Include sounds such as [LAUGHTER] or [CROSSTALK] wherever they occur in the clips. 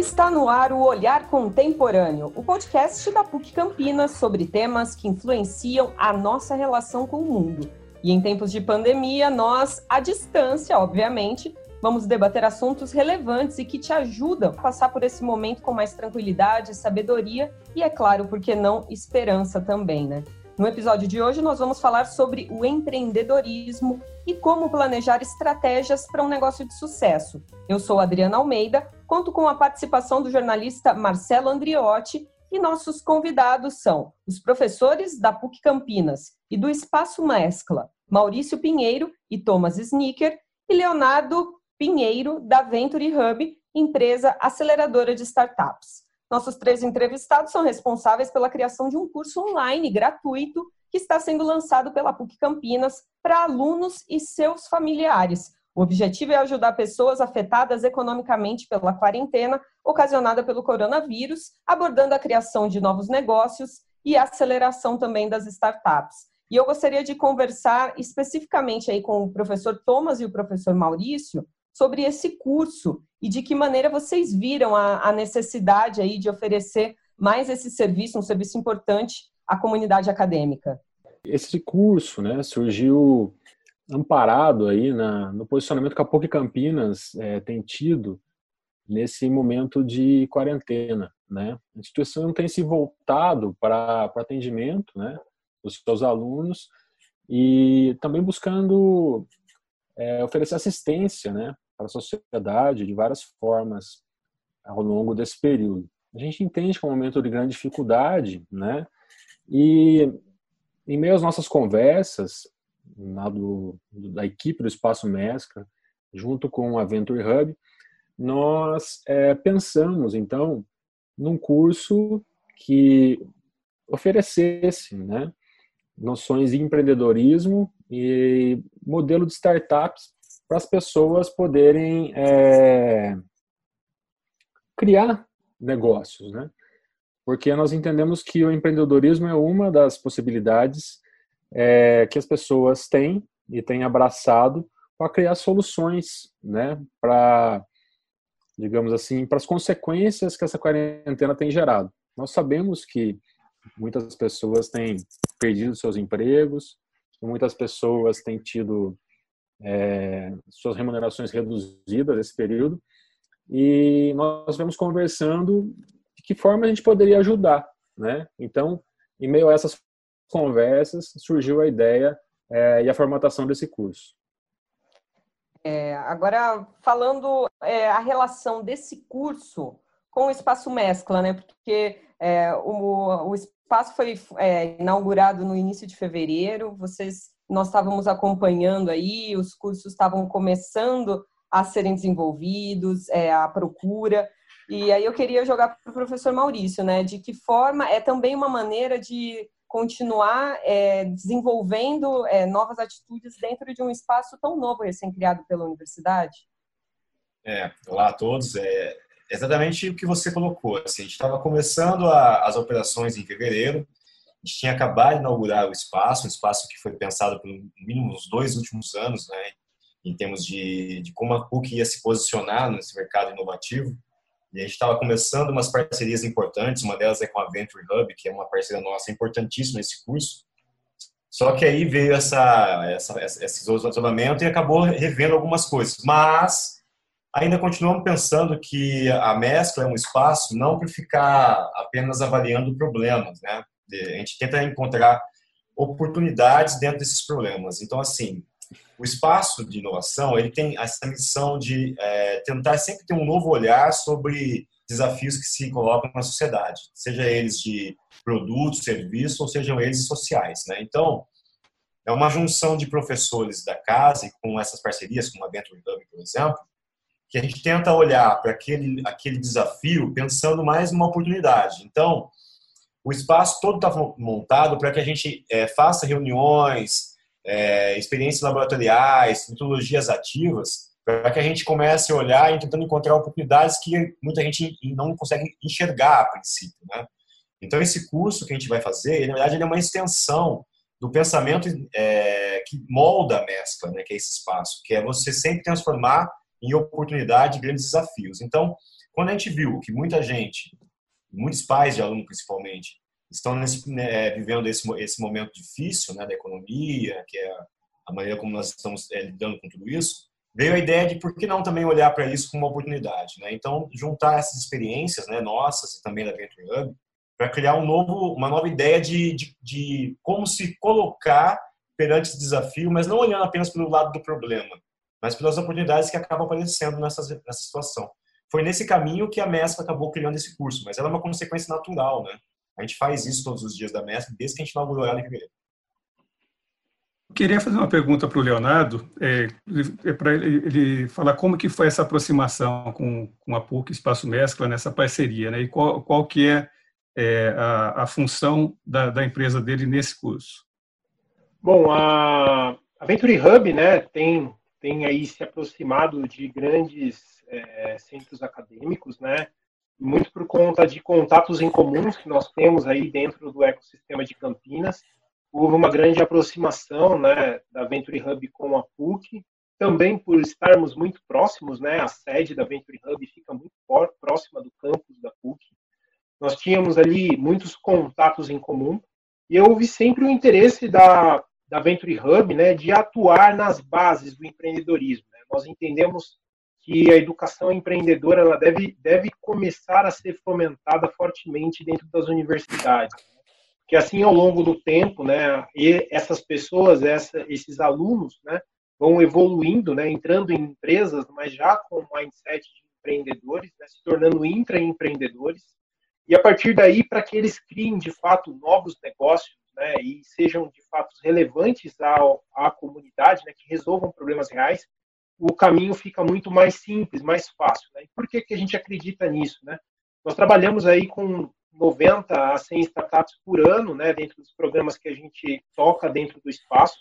Está no ar o Olhar Contemporâneo, o podcast da PUC Campinas sobre temas que influenciam a nossa relação com o mundo. E em tempos de pandemia, nós, à distância, obviamente, vamos debater assuntos relevantes e que te ajudam a passar por esse momento com mais tranquilidade, sabedoria e, é claro, por que não, esperança também, né? No episódio de hoje, nós vamos falar sobre o empreendedorismo e como planejar estratégias para um negócio de sucesso. Eu sou Adriana Almeida, conto com a participação do jornalista Marcelo Andriotti e nossos convidados são os professores da PUC Campinas e do Espaço Mescla, Maurício Pinheiro e Thomas Snicker, e Leonardo Pinheiro, da Venture Hub, empresa aceleradora de startups. Nossos três entrevistados são responsáveis pela criação de um curso online gratuito que está sendo lançado pela PUC Campinas para alunos e seus familiares. O objetivo é ajudar pessoas afetadas economicamente pela quarentena ocasionada pelo coronavírus, abordando a criação de novos negócios e a aceleração também das startups. E eu gostaria de conversar especificamente aí com o professor Thomas e o professor Maurício sobre esse curso e de que maneira vocês viram a, a necessidade aí de oferecer mais esse serviço, um serviço importante à comunidade acadêmica. Esse curso né, surgiu amparado aí na, no posicionamento que a PUC Campinas é, tem tido nesse momento de quarentena. Né? A instituição tem se voltado para, para atendimento né, dos seus alunos e também buscando é, oferecer assistência né, para a sociedade de várias formas ao longo desse período. A gente entende que é um momento de grande dificuldade, né? E em meio às nossas conversas, na do, da equipe do Espaço Mescla, junto com a Venture Hub, nós é, pensamos, então, num curso que oferecesse né, noções de empreendedorismo e modelo de startups para as pessoas poderem é, criar negócios, né? Porque nós entendemos que o empreendedorismo é uma das possibilidades é, que as pessoas têm e têm abraçado para criar soluções, né? Para, digamos assim, para as consequências que essa quarentena tem gerado. Nós sabemos que muitas pessoas têm perdido seus empregos, muitas pessoas têm tido é, suas remunerações reduzidas nesse período, e nós vamos conversando de que forma a gente poderia ajudar, né? Então, em meio a essas conversas, surgiu a ideia é, e a formatação desse curso. É, agora, falando é, a relação desse curso com o Espaço Mescla, né? Porque é, o, o espaço foi é, inaugurado no início de fevereiro, vocês, nós estávamos acompanhando aí, os cursos estavam começando a serem desenvolvidos, é, a procura, e aí eu queria jogar para o professor Maurício, né, de que forma é também uma maneira de continuar é, desenvolvendo é, novas atitudes dentro de um espaço tão novo recém-criado pela universidade? É, olá a todos. É, exatamente o que você colocou. Assim, a gente estava começando a, as operações em fevereiro, a gente tinha acabado de inaugurar o espaço, um espaço que foi pensado pelo mínimo nos dois últimos anos, né, em termos de, de como a PUC ia se posicionar nesse mercado inovativo. E a gente estava começando umas parcerias importantes, uma delas é com a Venture Hub, que é uma parceira nossa importantíssima nesse curso. Só que aí veio essa, essa, esse isolamento e acabou revendo algumas coisas. Mas ainda continuamos pensando que a mescla é um espaço não para ficar apenas avaliando problemas, né? A gente tenta encontrar oportunidades dentro desses problemas. Então, assim, o espaço de inovação ele tem essa missão de é, tentar sempre ter um novo olhar sobre desafios que se colocam na sociedade, seja eles de produtos, serviços ou sejam eles sociais, né? Então, é uma junção de professores da casa e com essas parcerias, como a Venture Hub, por exemplo, que a gente tenta olhar para aquele, aquele desafio pensando mais numa oportunidade. Então, o espaço todo está montado para que a gente é, faça reuniões, é, experiências laboratoriais, metodologias ativas, para que a gente comece a olhar e tentando encontrar oportunidades que muita gente não consegue enxergar a princípio. Né? Então, esse curso que a gente vai fazer, na verdade, ele é uma extensão do pensamento é, que molda a mescla, né, que é esse espaço, que é você sempre transformar em oportunidade grandes desafios. Então, Quando a gente viu que muita gente, muitos pais de aluno principalmente, estão nesse, né, vivendo esse, esse momento difícil né, da economia, que é a maneira como nós estamos é, lidando com tudo isso, veio a ideia de por que não também olhar para isso como uma oportunidade. Né? Então, juntar essas experiências né, nossas e também da Venture Hub para criar um novo, uma nova ideia de, de, de, como se colocar perante esse desafio, mas não olhando apenas pelo lado do problema, mas pelas oportunidades que acabam aparecendo nessa, nessa situação. Foi nesse caminho que a Mescla acabou criando esse curso, mas ela é uma consequência natural, né? A gente faz isso todos os dias da Mescla, desde que a gente inaugurou ela em fevereiro. Queria fazer uma pergunta para o Leonardo, é, é para ele, ele, falar como que foi essa aproximação com, com a PUC Espaço Mescla nessa parceria, né? E qual, qual que é, é a, a, função da, da, empresa dele nesse curso? Bom, a, a Venture Hub, né, tem tem aí se aproximado de grandes é, centros acadêmicos, né? Muito por conta de contatos em comuns que nós temos aí dentro do ecossistema de Campinas houve uma grande aproximação né, da Venture Hub com a PUC, também por estarmos muito próximos, né, a sede da Venture Hub fica muito próxima do campus da PUC. Nós tínhamos ali muitos contatos em comum e houve sempre o interesse da, da Venture Hub né, de atuar nas bases do empreendedorismo. Né? Nós entendemos que a educação empreendedora ela deve, deve começar a ser fomentada fortemente dentro das universidades. Que assim ao longo do tempo, né, essas pessoas, essa, esses alunos, né, vão evoluindo, né, entrando em empresas, mas já com o mindset de empreendedores, né, se tornando intraempreendedores, e a partir daí para que eles criem de fato novos negócios, né, e sejam de fato relevantes ao, à comunidade, né, que resolvam problemas reais, o caminho fica muito mais simples, mais fácil. Né? E por que que a gente acredita nisso, né? Nós trabalhamos aí com 90 a 100 startups por ano, né, dentro dos programas que a gente toca dentro do espaço.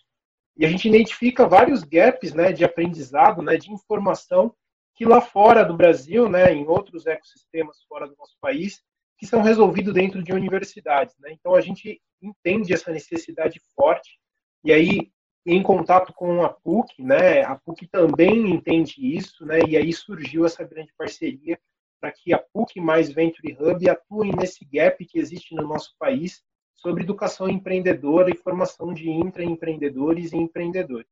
E a gente identifica vários gaps, né, de aprendizado, né, de informação que lá fora do Brasil, né, em outros ecossistemas fora do nosso país, que são resolvidos dentro de universidades, né? Então a gente entende essa necessidade forte e aí em contato com a PUC, né? A PUC também entende isso, né? E aí surgiu essa grande parceria para que a PUC mais Venture Hub atuem nesse gap que existe no nosso país sobre educação empreendedora e formação de intraempreendedores e empreendedores.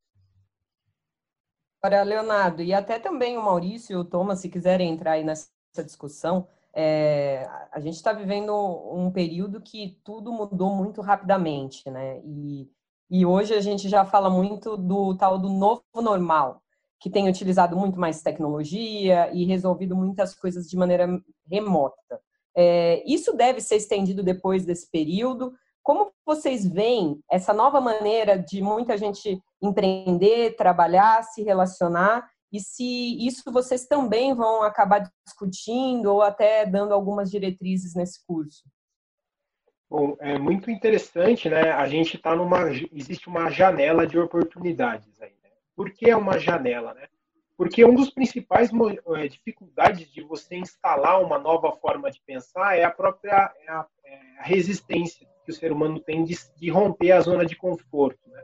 Agora, Leonardo, e até também o Maurício e o Thomas, se quiserem entrar aí nessa discussão, é, a gente está vivendo um período que tudo mudou muito rapidamente, né? E, e hoje a gente já fala muito do tal do novo normal, que tem utilizado muito mais tecnologia e resolvido muitas coisas de maneira remota. É, isso deve ser estendido depois desse período. Como vocês veem essa nova maneira de muita gente empreender, trabalhar, se relacionar? E se isso vocês também vão acabar discutindo ou até dando algumas diretrizes nesse curso? Bom, é muito interessante, né? A gente está numa existe uma janela de oportunidades aí. Por que é uma janela? Né? Porque um dos principais é, dificuldades de você instalar uma nova forma de pensar é a própria é a, é a resistência que o ser humano tem de, de romper a zona de conforto. Né?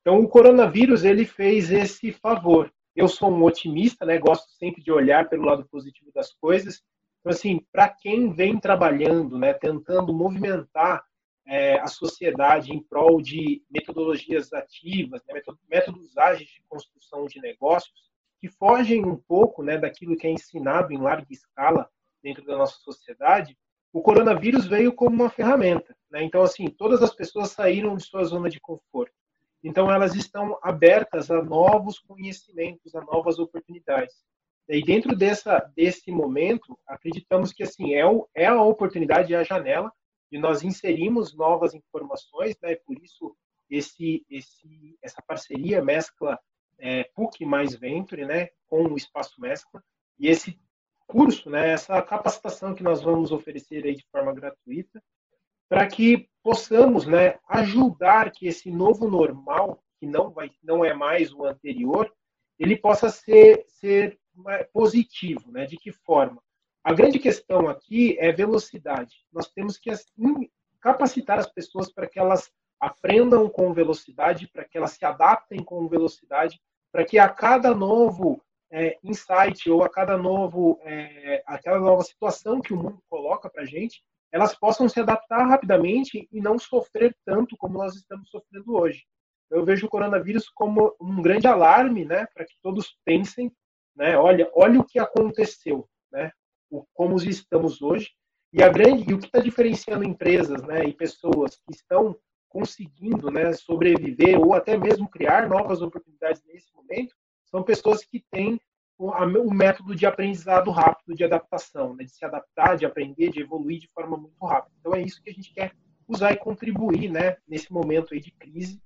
Então, o coronavírus ele fez esse favor. Eu sou um otimista, né? Gosto sempre de olhar pelo lado positivo das coisas. Então, assim, para quem vem trabalhando, né, tentando movimentar é, a sociedade em prol de metodologias ativas, né, métodos ágeis de construção de negócios, que fogem um pouco né, daquilo que é ensinado em larga escala dentro da nossa sociedade, o coronavírus veio como uma ferramenta. Né? Então, assim, todas as pessoas saíram de sua zona de conforto. Então, elas estão abertas a novos conhecimentos, a novas oportunidades. E dentro dessa, desse momento, acreditamos que assim é, o, é a oportunidade, é a janela e nós inserimos novas informações, né? Por isso esse, esse, essa parceria mescla é, PUC mais Venture, né? Com o Espaço Mescla e esse curso, né? Essa capacitação que nós vamos oferecer aí de forma gratuita para que possamos, né? Ajudar que esse novo normal que não vai, não é mais o anterior, ele possa ser ser positivo, né? De que forma? A grande questão aqui é velocidade. Nós temos que assim, capacitar as pessoas para que elas aprendam com velocidade, para que elas se adaptem com velocidade, para que a cada novo é, insight ou a cada novo, é, aquela nova situação que o mundo coloca para gente, elas possam se adaptar rapidamente e não sofrer tanto como nós estamos sofrendo hoje. Eu vejo o coronavírus como um grande alarme, né, para que todos pensem, né, olha, olha o que aconteceu, né, o, como estamos hoje e a grande e o que está diferenciando empresas, né, e pessoas que estão conseguindo, né, sobreviver ou até mesmo criar novas oportunidades nesse momento são pessoas que têm o, método de aprendizado rápido, de adaptação, né? de se adaptar, de aprender, de evoluir de forma muito rápida. Então é isso que a gente quer usar e contribuir né, nesse momento aí de crise,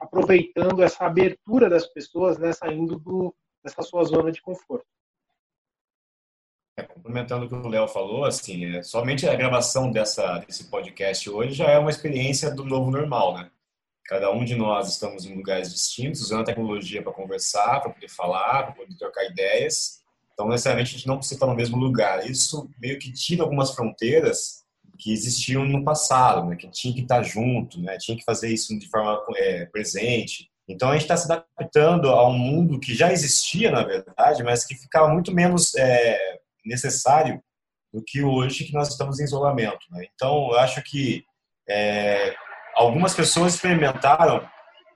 aproveitando essa abertura das pessoas, né, saindo do, dessa sua zona de conforto. É, complementando o que o Léo falou, assim, é, somente a gravação dessa, desse podcast hoje já é uma experiência do novo normal, né? Cada um de nós estamos em lugares distintos, usando a tecnologia para conversar, para poder falar, para poder trocar ideias. Então, necessariamente, a gente não precisa estar no mesmo lugar. Isso meio que tira algumas fronteiras que existiam no passado, né? que tinha que estar junto, né? tinha que fazer isso de forma é, presente. Então, a gente está se adaptando a um mundo que já existia, na verdade, mas que ficava muito menos é, necessário do que hoje que nós estamos em isolamento. Né? Então, eu acho que é, algumas pessoas experimentaram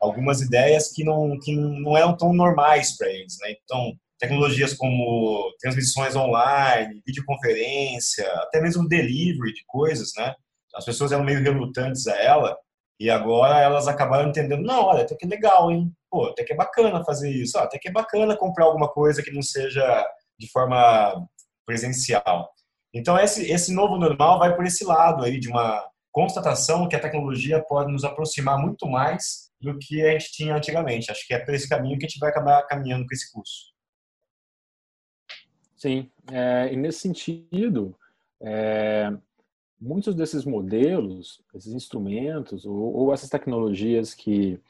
algumas ideias que não, que não eram tão normais para eles. Né? Então, tecnologias como transmissões online, videoconferência, até mesmo delivery de coisas, né? As pessoas eram meio relutantes a ela e agora elas acabaram entendendo, não, olha, até que é legal, hein? Pô, até que é bacana fazer isso, ah, até que é bacana comprar alguma coisa que não seja de forma presencial. Então, esse, esse novo normal vai por esse lado aí de uma constatação que a tecnologia pode nos aproximar muito mais do que a gente tinha antigamente. Acho que é por esse caminho que a gente vai acabar caminhando com esse curso. Sim, é, e nesse sentido, é, muitos desses modelos, esses instrumentos ou, ou essas tecnologias que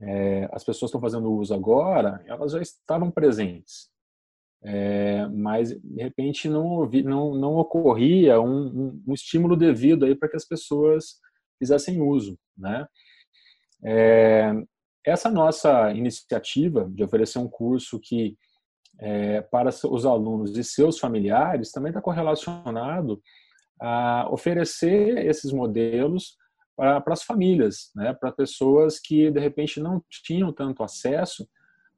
é, as pessoas estão fazendo uso agora, elas já estavam presentes. É, mas de repente não, não, não ocorria um, um, um estímulo devido aí para que as pessoas fizessem uso, né? É, essa nossa iniciativa de oferecer um curso que é, para os alunos e seus familiares também está correlacionado a oferecer esses modelos para, as famílias, né? para pessoas que de repente não tinham tanto acesso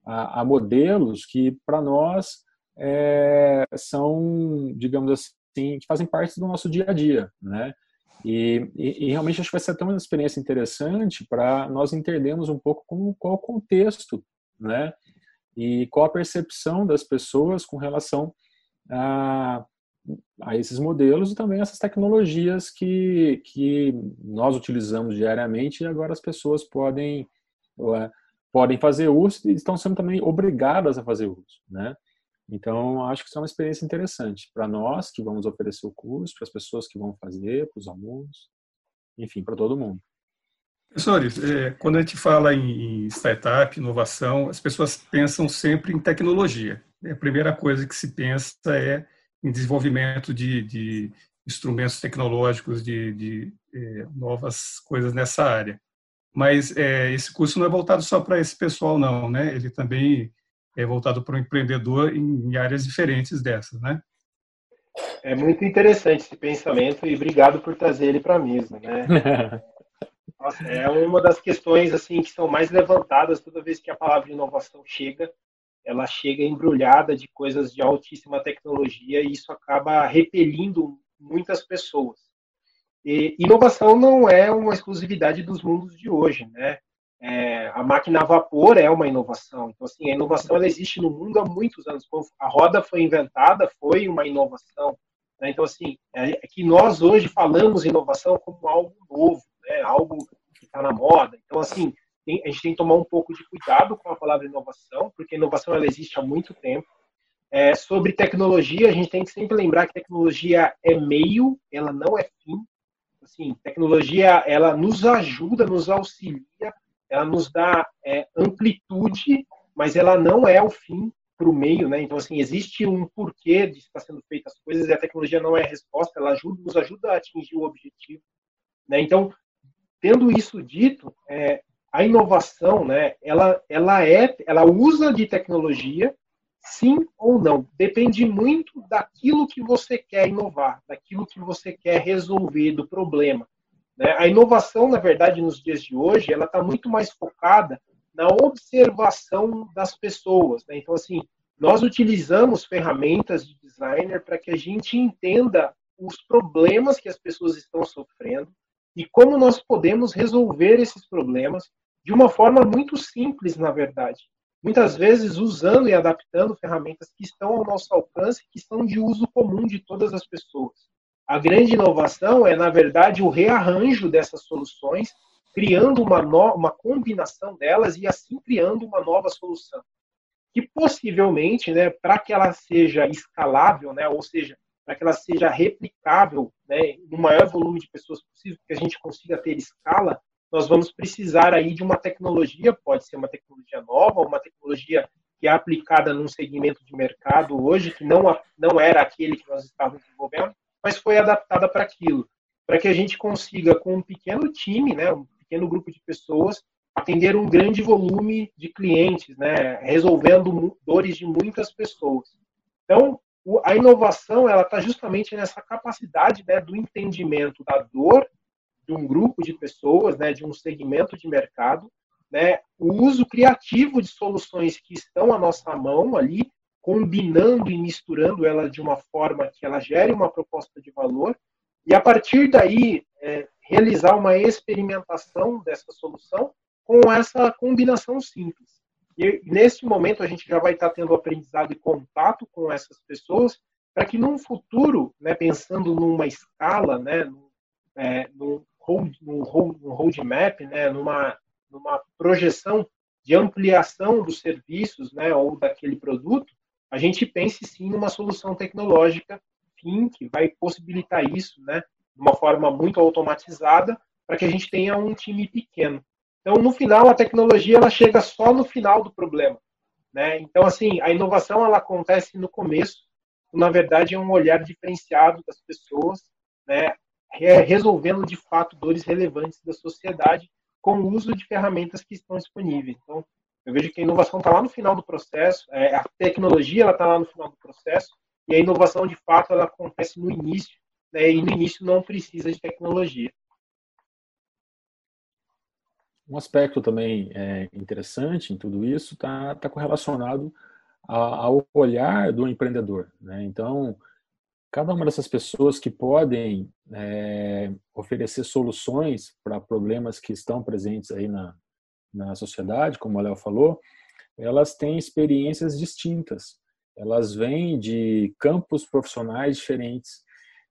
a, a modelos que para nós é, são, digamos assim, que fazem parte do nosso dia a dia, né? E, e, e, realmente acho que vai ser até uma experiência interessante para nós entendermos um pouco como, qual o contexto, né? E qual a percepção das pessoas com relação a, a esses modelos e também essas tecnologias que, que nós utilizamos diariamente e agora as pessoas podem, podem fazer uso e estão sendo também obrigadas a fazer uso, né? Então, acho que isso é uma experiência interessante para nós que vamos oferecer o curso, para as pessoas que vão fazer, para os alunos, enfim, para todo mundo. Professores, é, quando a gente fala em startup, inovação, as pessoas pensam sempre em tecnologia. A primeira coisa que se pensa é em desenvolvimento de, de instrumentos tecnológicos, de, de é, novas coisas nessa área. Mas é, esse curso não é voltado só para esse pessoal, não, né? Ele também é voltado para o empreendedor em áreas diferentes dessas, né? É muito interessante esse pensamento e obrigado por trazer ele para a mesa, né? [LAUGHS] Nossa, é uma das questões assim que são mais levantadas toda vez que a palavra inovação chega. Ela chega embrulhada de coisas de altíssima tecnologia e isso acaba repelindo muitas pessoas. E inovação não é uma exclusividade dos mundos de hoje, né? É, a máquina a vapor é uma inovação. Então, assim, a inovação ela existe no mundo há muitos anos. A roda foi inventada, foi uma inovação. Né? Então, assim, é, é, que nós hoje falamos inovação como algo novo, né? algo que está na moda. Então, assim, tem, a gente tem que tomar um pouco de cuidado com a palavra inovação, porque inovação ela existe há muito tempo. É, sobre tecnologia, a gente tem que sempre lembrar que tecnologia é meio, ela não é fim. Assim, tecnologia, ela nos ajuda, nos auxilia ela nos dá é, amplitude, mas ela não é o fim para o meio, né? Então, assim, existe um porquê de estar sendo feitas as coisas e a tecnologia não é a resposta, ela ajuda, nos ajuda a atingir o objetivo, né? Então, tendo isso dito, é, a inovação, né? Ela, ela é, ela usa de tecnologia, Sim ou não? Depende muito daquilo que você quer inovar, daquilo que você quer resolver, do problema. Né? A inovação, na verdade, nos dias de hoje, ela está muito mais focada na observação das pessoas. Né? Então, assim, nós utilizamos ferramentas de designer para que a gente entenda os problemas que as pessoas estão sofrendo e como nós podemos resolver esses problemas de uma forma muito simples, na verdade. Muitas vezes usando e adaptando ferramentas que estão ao nosso alcance, que são de uso comum de todas as pessoas. A grande inovação é, na verdade, o rearranjo dessas soluções, criando uma, no... uma combinação delas e assim criando uma nova solução. Que possivelmente, né, para que ela seja escalável, né, ou seja, para que ela seja replicável né, no maior volume de pessoas possível, que a gente consiga ter escala, nós vamos precisar aí de uma tecnologia, pode ser uma tecnologia nova, uma tecnologia que é aplicada num segmento de mercado hoje, que não, não era aquele que nós estávamos desenvolvendo, mas foi adaptada para aquilo, para que a gente consiga, com um pequeno time, né, um pequeno grupo de pessoas, atender um grande volume de clientes, né, resolvendo dores de muitas pessoas. Então, a inovação ela está justamente nessa capacidade né, do entendimento da dor de um grupo de pessoas, né, de um segmento de mercado, né, o uso criativo de soluções que estão à nossa mão ali, combinando e misturando ela de uma forma que ela gere uma proposta de valor, e a partir daí é, realizar uma experimentação dessa solução com essa combinação simples. E nesse momento a gente já vai estar tendo aprendizado e contato com essas pessoas, para que num futuro, né, pensando numa escala, né, é, num, road, roadmap, né, numa, numa projeção de ampliação dos serviços né, ou daquele produto, a gente pense sim numa solução tecnológica fim, que vai possibilitar isso né, de uma forma muito automatizada para que a gente tenha um time pequeno. Então, no final, a tecnologia ela chega só no final do problema. Né? Então, assim, a inovação ela acontece no começo, na verdade é um olhar diferenciado das pessoas, né? Resolvendo de fato dores relevantes da sociedade com o uso de ferramentas que estão disponíveis. Então, eu vejo que a inovação está lá no final do processo, é, a tecnologia está lá no final do processo e a inovação de fato ela acontece no início, né? e no início não precisa de tecnologia. Um aspecto também é, interessante em tudo isso está tá correlacionado ao olhar do empreendedor. Né? Então, cada uma dessas pessoas que podem é, oferecer soluções para problemas que estão presentes aí na, na sociedade, como a Léo falou, elas têm experiências distintas. Elas vêm de campos profissionais diferentes.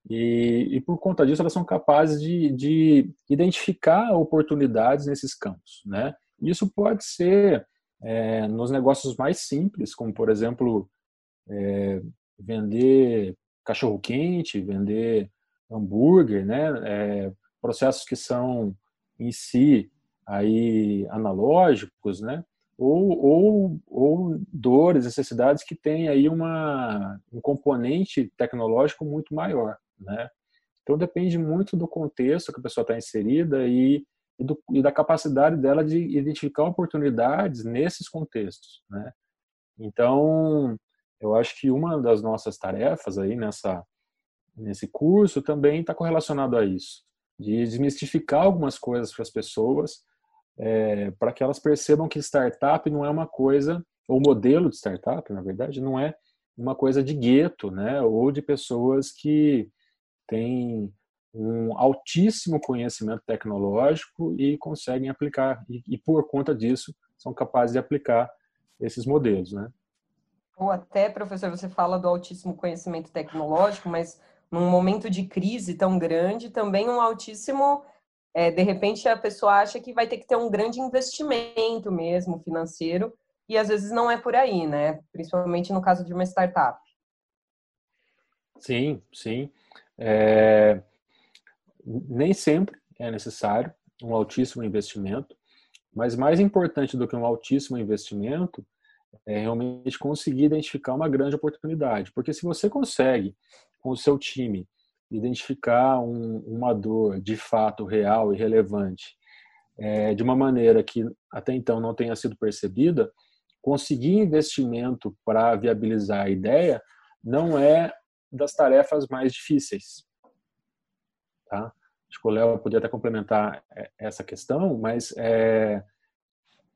E, e por conta disso, elas são capazes de, de identificar oportunidades nesses campos. Né? Isso pode ser é, nos negócios mais simples, como, por exemplo, é, vender cachorro-quente, vender hambúrguer, né? É, processos que são em si aí analógicos, né? Ou, ou, ou dores, necessidades que têm aí uma, um componente tecnológico muito maior, né? Então depende muito do contexto que a pessoa está inserida e, e, do, e, da capacidade dela de identificar oportunidades nesses contextos, né? Então eu acho que uma das nossas tarefas aí nessa nesse curso também está correlacionado a isso, de desmistificar algumas coisas para as pessoas, é, para que elas percebam que startup não é uma coisa, ou modelo de startup, na verdade, não é uma coisa de gueto, né, ou de pessoas que têm um altíssimo conhecimento tecnológico e conseguem aplicar, e, e por conta disso são capazes de aplicar esses modelos, né. Ou até, professor, você fala do altíssimo conhecimento tecnológico, mas num momento de crise tão grande, também um altíssimo. É, de repente, a pessoa acha que vai ter que ter um grande investimento mesmo financeiro, e às vezes não é por aí, né? Principalmente no caso de uma startup. Sim, sim. É... Nem sempre é necessário um altíssimo investimento, mas mais importante do que um altíssimo investimento é realmente conseguir identificar uma grande oportunidade. Porque se você consegue, com o seu time, identificar um, uma dor de fato real e relevante é, de uma maneira que até então não tenha sido percebida, conseguir investimento para viabilizar a ideia não é das tarefas mais difíceis. Tá? Acho que o Léo podia até complementar é, essa questão, mas é,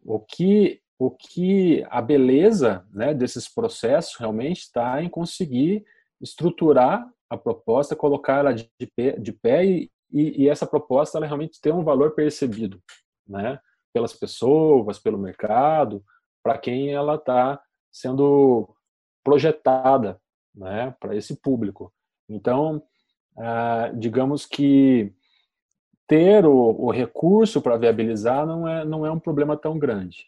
o que o que a beleza né, desses processos realmente está em conseguir estruturar a proposta, colocar ela de pé, de pé e, e, essa proposta ela realmente ter um valor percebido, né, pelas pessoas, pelo mercado, para quem ela está sendo projetada, né, para esse público. Então, ah, digamos que ter o, o recurso para viabilizar não é, não é um problema tão grande.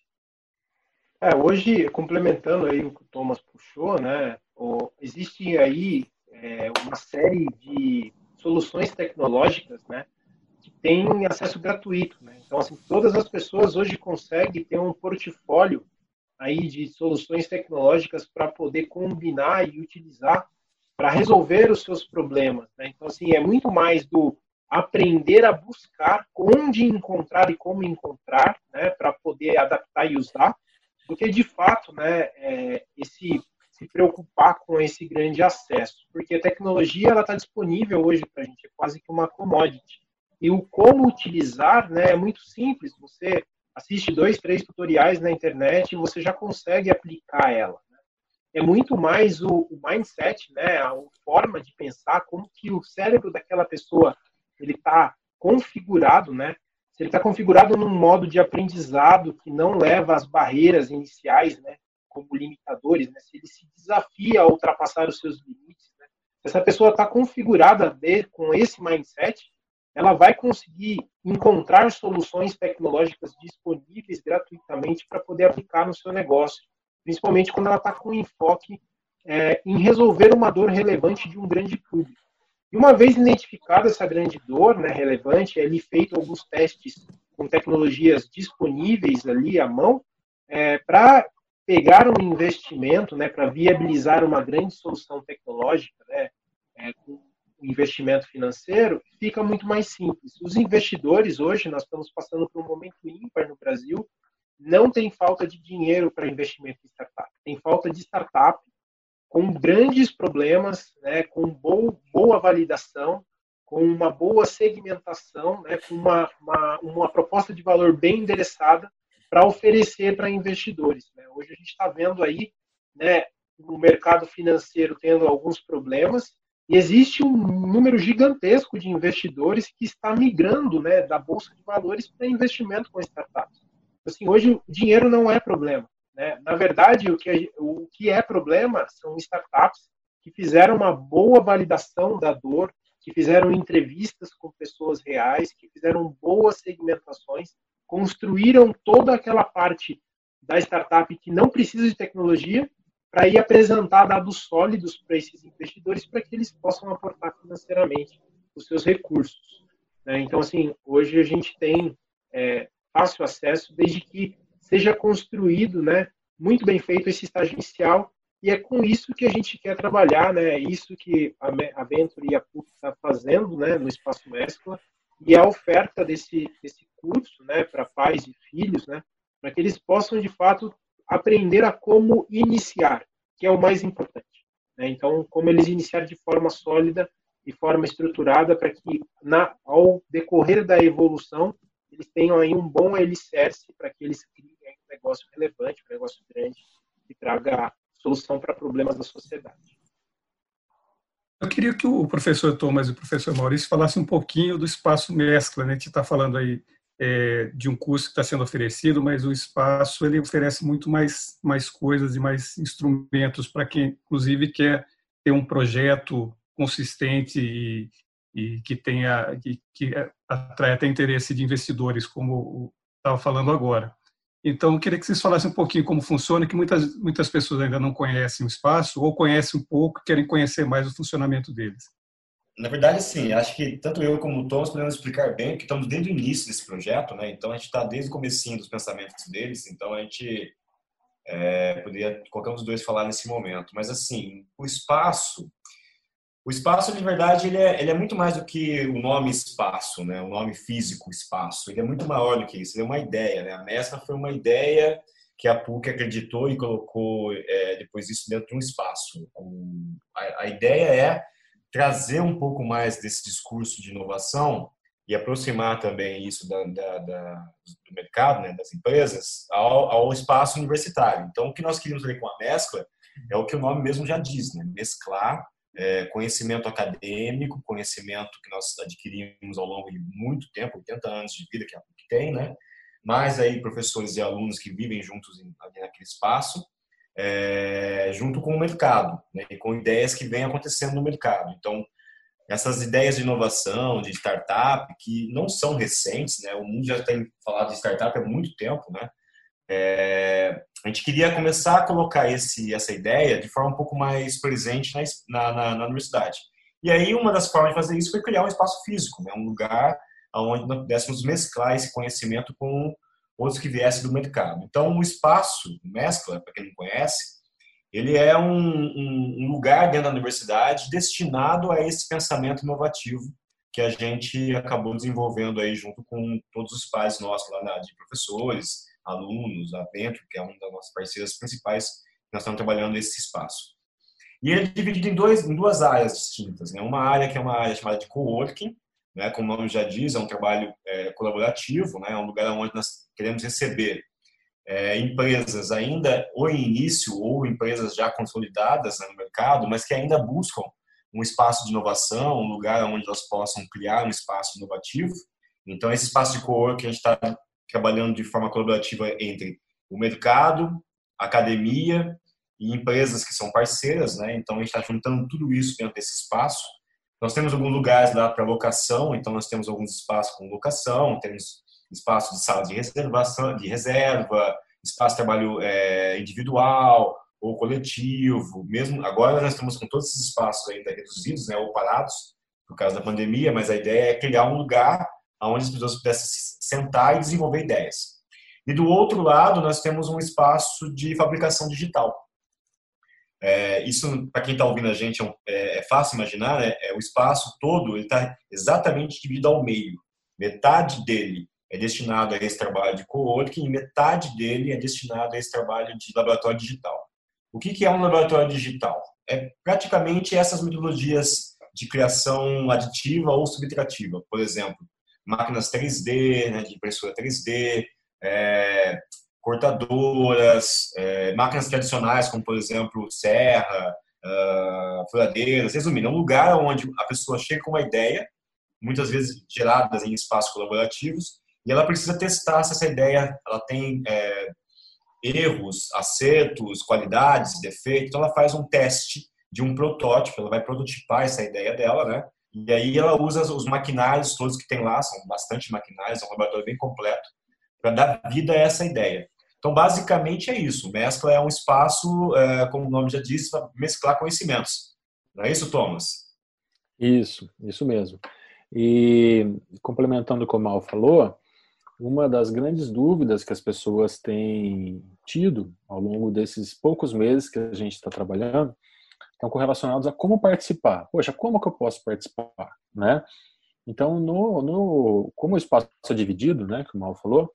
É, hoje, complementando aí o que o Thomas puxou, né, o, existe aí é, uma série de soluções tecnológicas, né, que têm acesso gratuito, né? Então, assim, todas as pessoas hoje conseguem ter um portfólio aí de soluções tecnológicas para poder combinar e utilizar para resolver os seus problemas. Né? Então, assim, é muito mais do aprender a buscar onde encontrar e como encontrar, né, para poder adaptar e usar, do que de fato, né, é, esse se preocupar com esse grande acesso, porque a tecnologia ela está disponível hoje para a gente, é quase que uma commodity. E o como utilizar, né, é muito simples. Você assiste dois, três tutoriais na internet e você já consegue aplicar ela é muito mais o, o, mindset, né, a forma de pensar, como que o cérebro daquela pessoa ele está configurado, né? Se ele está configurado num modo de aprendizado que não leva às barreiras iniciais, né, como limitadores, né? Se ele se desafia a ultrapassar os seus limites, né? Se essa pessoa está configurada de, com esse mindset, ela vai conseguir encontrar soluções tecnológicas disponíveis gratuitamente para poder aplicar no seu negócio principalmente quando ela está com enfoque é, em resolver uma dor relevante de um grande público. E uma vez identificada essa grande dor né, relevante, é feito alguns testes com tecnologias disponíveis ali à mão é, para pegar um investimento, né, para viabilizar uma grande solução tecnológica, né, é, com investimento financeiro, fica muito mais simples. Os investidores hoje, nós estamos passando por um momento ímpar no Brasil, não tem falta de dinheiro para investimento em startup. Tem falta de startup com grandes problemas, né, com boa, validação, com uma boa segmentação, né, com uma, uma, uma proposta de valor bem endereçada para oferecer para investidores. Né. Hoje a gente está vendo aí né, o mercado financeiro tendo alguns problemas e existe um número gigantesco de investidores que está migrando né, da bolsa de valores para investimento com startups assim, hoje o dinheiro não é problema. Né? Na verdade, o que, é, o que é problema são startups que fizeram uma boa validação da dor, que fizeram entrevistas com pessoas reais, que fizeram boas segmentações, construíram toda aquela parte da startup que não precisa de tecnologia para ir apresentar dados sólidos para esses investidores para que eles possam aportar financeiramente os seus recursos. Né? Então, assim, hoje a gente tem é, fácil acesso, desde que seja construído, né, muito bem feito esse estágio inicial, e é com isso que a gente quer trabalhar, né, é isso que a Venture e a PUC está fazendo, né, no Espaço Mescla, e a oferta desse, desse curso, né, para pais e filhos, né, para que eles possam, de fato, aprender a como iniciar, que é o mais importante. Né? Então, como eles iniciar de forma sólida, de forma estruturada, para que, na, ao decorrer da evolução, eles tenham aí um bom alicerce para que eles criem negócio relevante, um negócio grande, que traga solução para problemas da sociedade. Eu queria que o professor Thomas e o professor Maurício falassem um pouquinho do espaço mescla. Né? A gente está falando aí é, de um curso que está sendo oferecido, mas o espaço ele oferece muito mais, mais coisas e mais instrumentos para quem, inclusive, quer ter um projeto consistente e, e que tenha que, que atrai até interesse de investidores, como estava falando agora. Então, eu queria que vocês falassem um pouquinho como funciona, que muitas, muitas pessoas ainda não conhecem o espaço, ou conhecem um pouco, querem conhecer mais o funcionamento deles. Na verdade, sim, acho que tanto eu como o Thomas podemos explicar bem que estamos desde o início desse projeto, né? Então, a gente está desde o comecinho dos pensamentos deles, então a gente é, poderia qualquer um dos dois falar nesse momento. Mas, assim, o espaço, o espaço, de verdade, ele é, ele é muito mais do que o nome espaço, né? o nome físico espaço. Ele é muito maior do que isso, ele é uma ideia. Né? A mescla foi uma ideia que a PUC acreditou e colocou é, depois isso dentro de um espaço. a, a ideia é trazer um pouco mais desse discurso de inovação e aproximar também isso da, da, da, do mercado, né, das empresas, ao, ao, espaço universitário. Então, o que nós queríamos fazer com a mescla é o que o nome mesmo já diz, né, mesclar é, conhecimento acadêmico, conhecimento que nós adquirimos ao longo de muito tempo, 80 anos de vida que a PUC tem, né, mais aí professores e alunos que vivem juntos ali naquele espaço, é, junto com o mercado, né, e com ideias que vêm acontecendo no mercado. Então, essas ideias de inovação, de startup, que não são recentes, né, o mundo já tem falado de startup há muito tempo, né, é, a gente queria começar a colocar esse, essa ideia de forma um pouco mais presente na, na, na universidade. E aí, uma das formas de fazer isso foi criar um espaço físico, né, um lugar onde nós pudéssemos mesclar esse conhecimento com outros que viessem do mercado. Então, o espaço mescla, para quem não conhece, ele é um, um, um, lugar dentro da universidade destinado a esse pensamento inovativo que a gente acabou desenvolvendo aí junto com todos os pais nossos lá de professores, alunos, a Venture, que é uma das nossas parceiras principais, nós estamos trabalhando nesse espaço. E ele é dividido em, dois, em duas áreas distintas. Né? Uma área que é uma área chamada de coworking, né? como o nome já diz, é um trabalho é, colaborativo, né? é um lugar onde nós queremos receber é, empresas ainda ou em início ou empresas já consolidadas né, no mercado, mas que ainda buscam um espaço de inovação, um lugar onde elas possam criar um espaço inovativo. Então, esse espaço de co-work a gente está trabalhando de forma colaborativa entre o mercado, academia e empresas que são parceiras, né? Então, a gente está juntando tudo isso dentro desse espaço nós temos alguns lugares lá para locação, então nós temos alguns espaços com locação, temos espaço de sala de reservação, de reserva, espaço de trabalho é, individual ou coletivo. Mesmo agora nós estamos com todos esses espaços ainda reduzidos, né, ou parados por causa da pandemia, mas a ideia é criar um lugar onde as pessoas pudessem sentar e desenvolver ideias. E do outro lado nós temos um espaço de fabricação digital. É, isso, para quem está ouvindo a gente, é, é, é, fácil imaginar, né? É, o espaço todo está exatamente dividido ao meio. Metade dele é destinado a esse trabalho de coworking e metade dele é destinado a esse trabalho de laboratório digital. O que, que é um laboratório digital? É praticamente essas metodologias de criação aditiva ou subtrativa. Por exemplo, máquinas 3D, né, de impressora 3D, é, cortadoras, é, máquinas tradicionais, como por exemplo serra, uh, furadeiras. Resumindo, é um lugar onde a pessoa chega com uma ideia, muitas vezes geradas em espaços colaborativos, e ela precisa testar se essa ideia ela tem é, erros, acertos, qualidades, defeitos. Então ela faz um teste de um protótipo, ela vai prototipar essa ideia dela, né? E aí ela usa os maquinários todos que tem lá, são bastante maquinários, é um laboratório bem completo, para dar vida a essa ideia. Então, basicamente é isso. Mescla é um espaço, é, como o nome já diz, para mesclar conhecimentos. Não é isso, Thomas? Isso, isso mesmo. E complementando o que o Mal falou, uma das grandes dúvidas que as pessoas têm tido ao longo desses poucos meses que a gente está trabalhando estão correlacionados a como participar. Poxa, como que eu posso participar, né? Então, no, no como o espaço é dividido, né, que o Mal falou,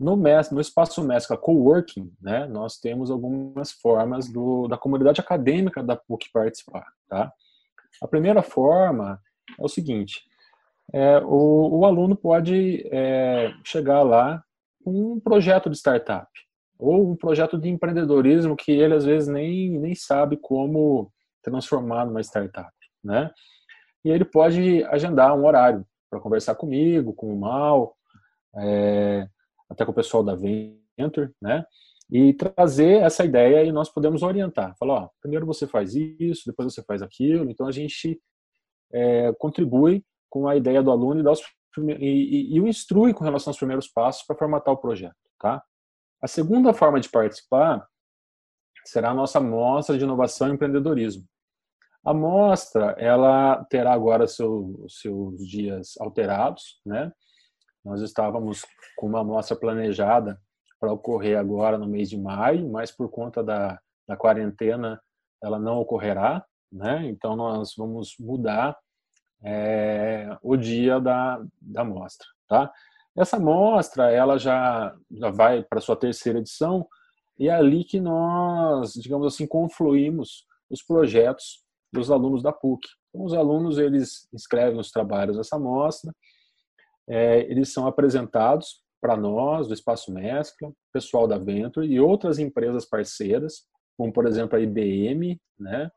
no, no espaço mescla coworking, né, nós temos algumas formas do, da comunidade acadêmica da PUC participar. Tá? A primeira forma é o seguinte: é, o, o, aluno pode é, chegar lá com um projeto de startup ou um projeto de empreendedorismo que ele às vezes nem, nem sabe como transformar numa startup, né? E ele pode agendar um horário para conversar comigo, com o Mal, é, até com o pessoal da Venture, né? E trazer essa ideia e nós podemos orientar. Falar, ó, primeiro você faz isso, depois você faz aquilo. Então a gente é, contribui com a ideia do aluno e, dá os, e, e, e o instrui com relação aos primeiros passos para formatar o projeto, tá? A segunda forma de participar será a nossa mostra de inovação e empreendedorismo. A mostra, ela terá agora seu, seus dias alterados, né? Nós estávamos com uma amostra planejada para ocorrer agora no mês de maio, mas por conta da, da quarentena ela não ocorrerá, né? Então nós vamos mudar é, o dia da, da mostra, tá? Essa mostra ela já, já vai para sua terceira edição, e é ali que nós, digamos assim, confluímos os projetos dos alunos da PUC. Então, os alunos eles escrevem os trabalhos dessa mostra, é, eles são apresentados para nós, do Espaço Mescla, pessoal da Venture e outras empresas parceiras, como por exemplo a IBM né,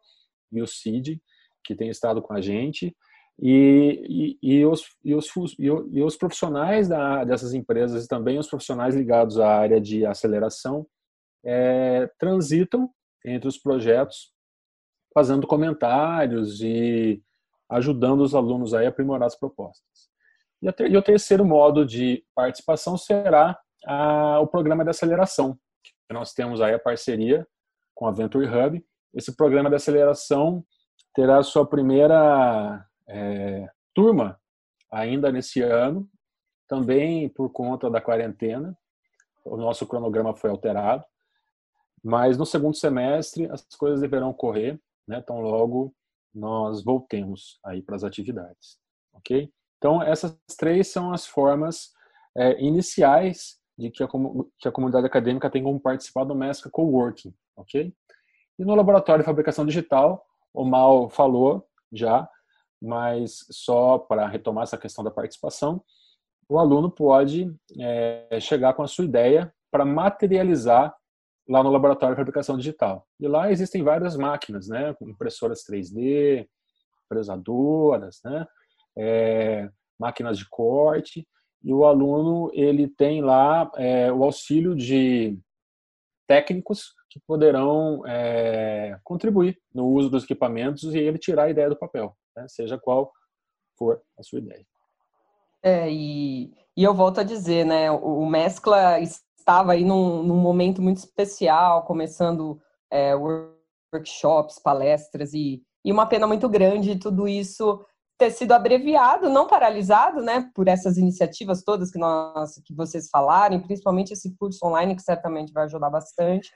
e o CID, que tem estado com a gente, e, e, e, os, e, os, e os profissionais da, dessas empresas e também os profissionais ligados à área de aceleração é, transitam entre os projetos, fazendo comentários e ajudando os alunos a aprimorar as propostas. E, ter, e o terceiro modo de participação será a, o programa de aceleração, que nós temos aí a parceria com a Venture Hub. Esse programa de aceleração terá sua primeira é, turma ainda nesse ano, também por conta da quarentena. O nosso cronograma foi alterado, mas no segundo semestre as coisas deverão correr, né? Então logo nós voltemos aí para as atividades, ok? Então essas três são as formas é, iniciais de que a, que a, comunidade acadêmica tem como participar do Mesca Coworking, ok? E no laboratório de fabricação digital, o Mal falou já, mas só para retomar essa questão da participação, o aluno pode é, chegar com a sua ideia para materializar lá no laboratório de fabricação digital. E lá existem várias máquinas, né, impressoras 3D, fresadoras, né, é, máquinas de corte, e o aluno ele tem lá é, o auxílio de técnicos que poderão é, contribuir no uso dos equipamentos e ele tirar a ideia do papel, né? seja qual for a sua ideia. É, e, e eu volto a dizer, né, o, o Mescla estava aí num, num, momento muito especial, começando é, workshops, palestras e, e uma pena muito grande tudo isso ter sido abreviado, não paralisado, né, por essas iniciativas todas que nós que vocês falaram, principalmente esse curso online que certamente vai ajudar bastante.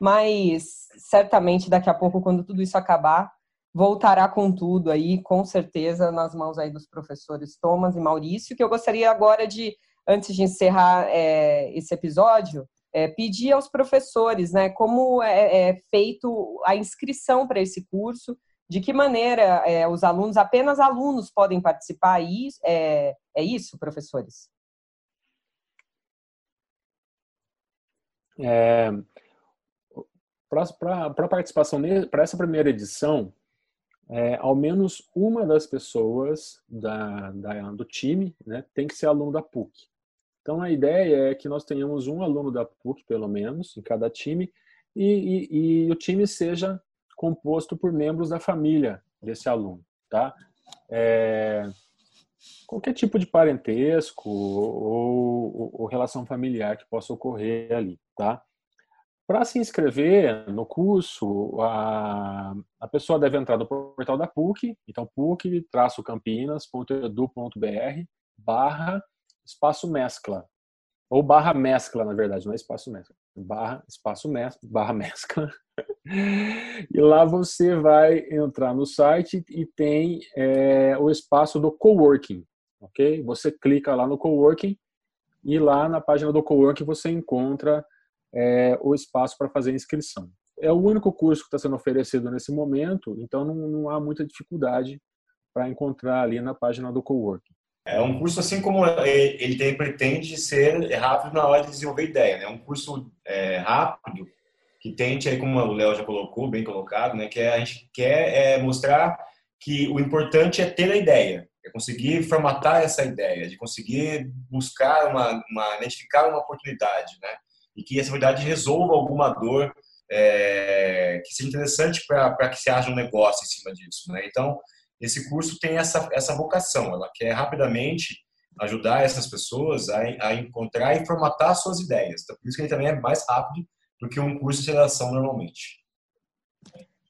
Mas certamente daqui a pouco, quando tudo isso acabar, voltará com tudo aí, com certeza, nas mãos aí dos professores Thomas e Maurício, que eu gostaria agora de, antes de encerrar é, esse episódio, é, pedir aos professores, né, como é, é feito a inscrição para esse curso, de que maneira é, os alunos, apenas alunos podem participar? Isso, é, é isso, professores? É, para a participação, para essa primeira edição, é, ao menos uma das pessoas da, da, do time né, tem que ser aluno da PUC. Então, a ideia é que nós tenhamos um aluno da PUC, pelo menos, em cada time, e, e, e o time seja composto por membros da família desse aluno, tá? É, qualquer tipo de parentesco ou, ou, relação familiar que possa ocorrer ali, tá? Para se inscrever no curso, a, a pessoa deve entrar no portal da PUC, então puc-campinas.edu.br barra espaço mescla, ou barra mescla, na verdade, não é espaço mescla, barra espaço mescla, barra mescla, [LAUGHS] e lá você vai entrar no site e tem é, o espaço do coworking, ok? Você clica lá no coworking e lá na página do coworking você encontra é, o espaço para fazer inscrição. É o único curso que está sendo oferecido nesse momento, então não, não há muita dificuldade para encontrar ali na página do coworking. É um curso assim como ele tem, pretende ser rápido na hora de desenvolver ideia, né? É um curso é, rápido que tente, aí, como o Léo já colocou, bem colocado, né, que é, a gente quer é, mostrar que o importante é ter a ideia, é conseguir formatar essa ideia, de conseguir buscar uma, uma identificar uma oportunidade, né, e que essa oportunidade resolva alguma dor é, que seja interessante para que se haja um negócio em cima disso, né. Então, esse curso tem essa, essa vocação, ela quer rapidamente ajudar essas pessoas a, a encontrar e formatar suas ideias. Então, por isso que ele também é mais rápido do que um curso de redação normalmente.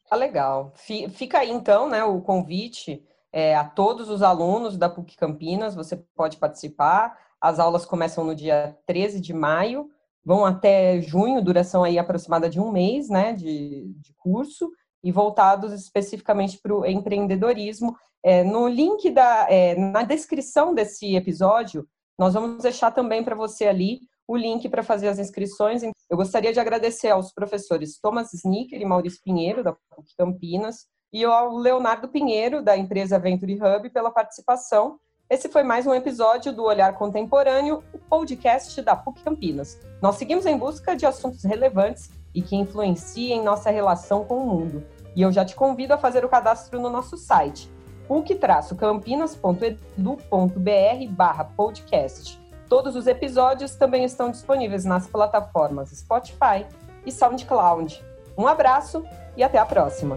Tá legal. Fica aí então, né, o convite é, a todos os alunos da PUC Campinas, você pode participar. As aulas começam no dia 13 de maio, vão até junho, duração aí aproximada de um mês, né, de, de curso, e voltados especificamente para o empreendedorismo. É, no link da, é, na descrição desse episódio, nós vamos deixar também para você ali o link para fazer as inscrições. Eu gostaria de agradecer aos professores Thomas Snicker e Maurício Pinheiro, da PUC Campinas, e ao Leonardo Pinheiro, da empresa Venture Hub, pela participação. Esse foi mais um episódio do Olhar Contemporâneo, o podcast da PUC Campinas. Nós seguimos em busca de assuntos relevantes e que influenciem nossa relação com o mundo. E eu já te convido a fazer o cadastro no nosso site, puc-campinas.edu.br podcast. Todos os episódios também estão disponíveis nas plataformas Spotify e SoundCloud. Um abraço e até a próxima!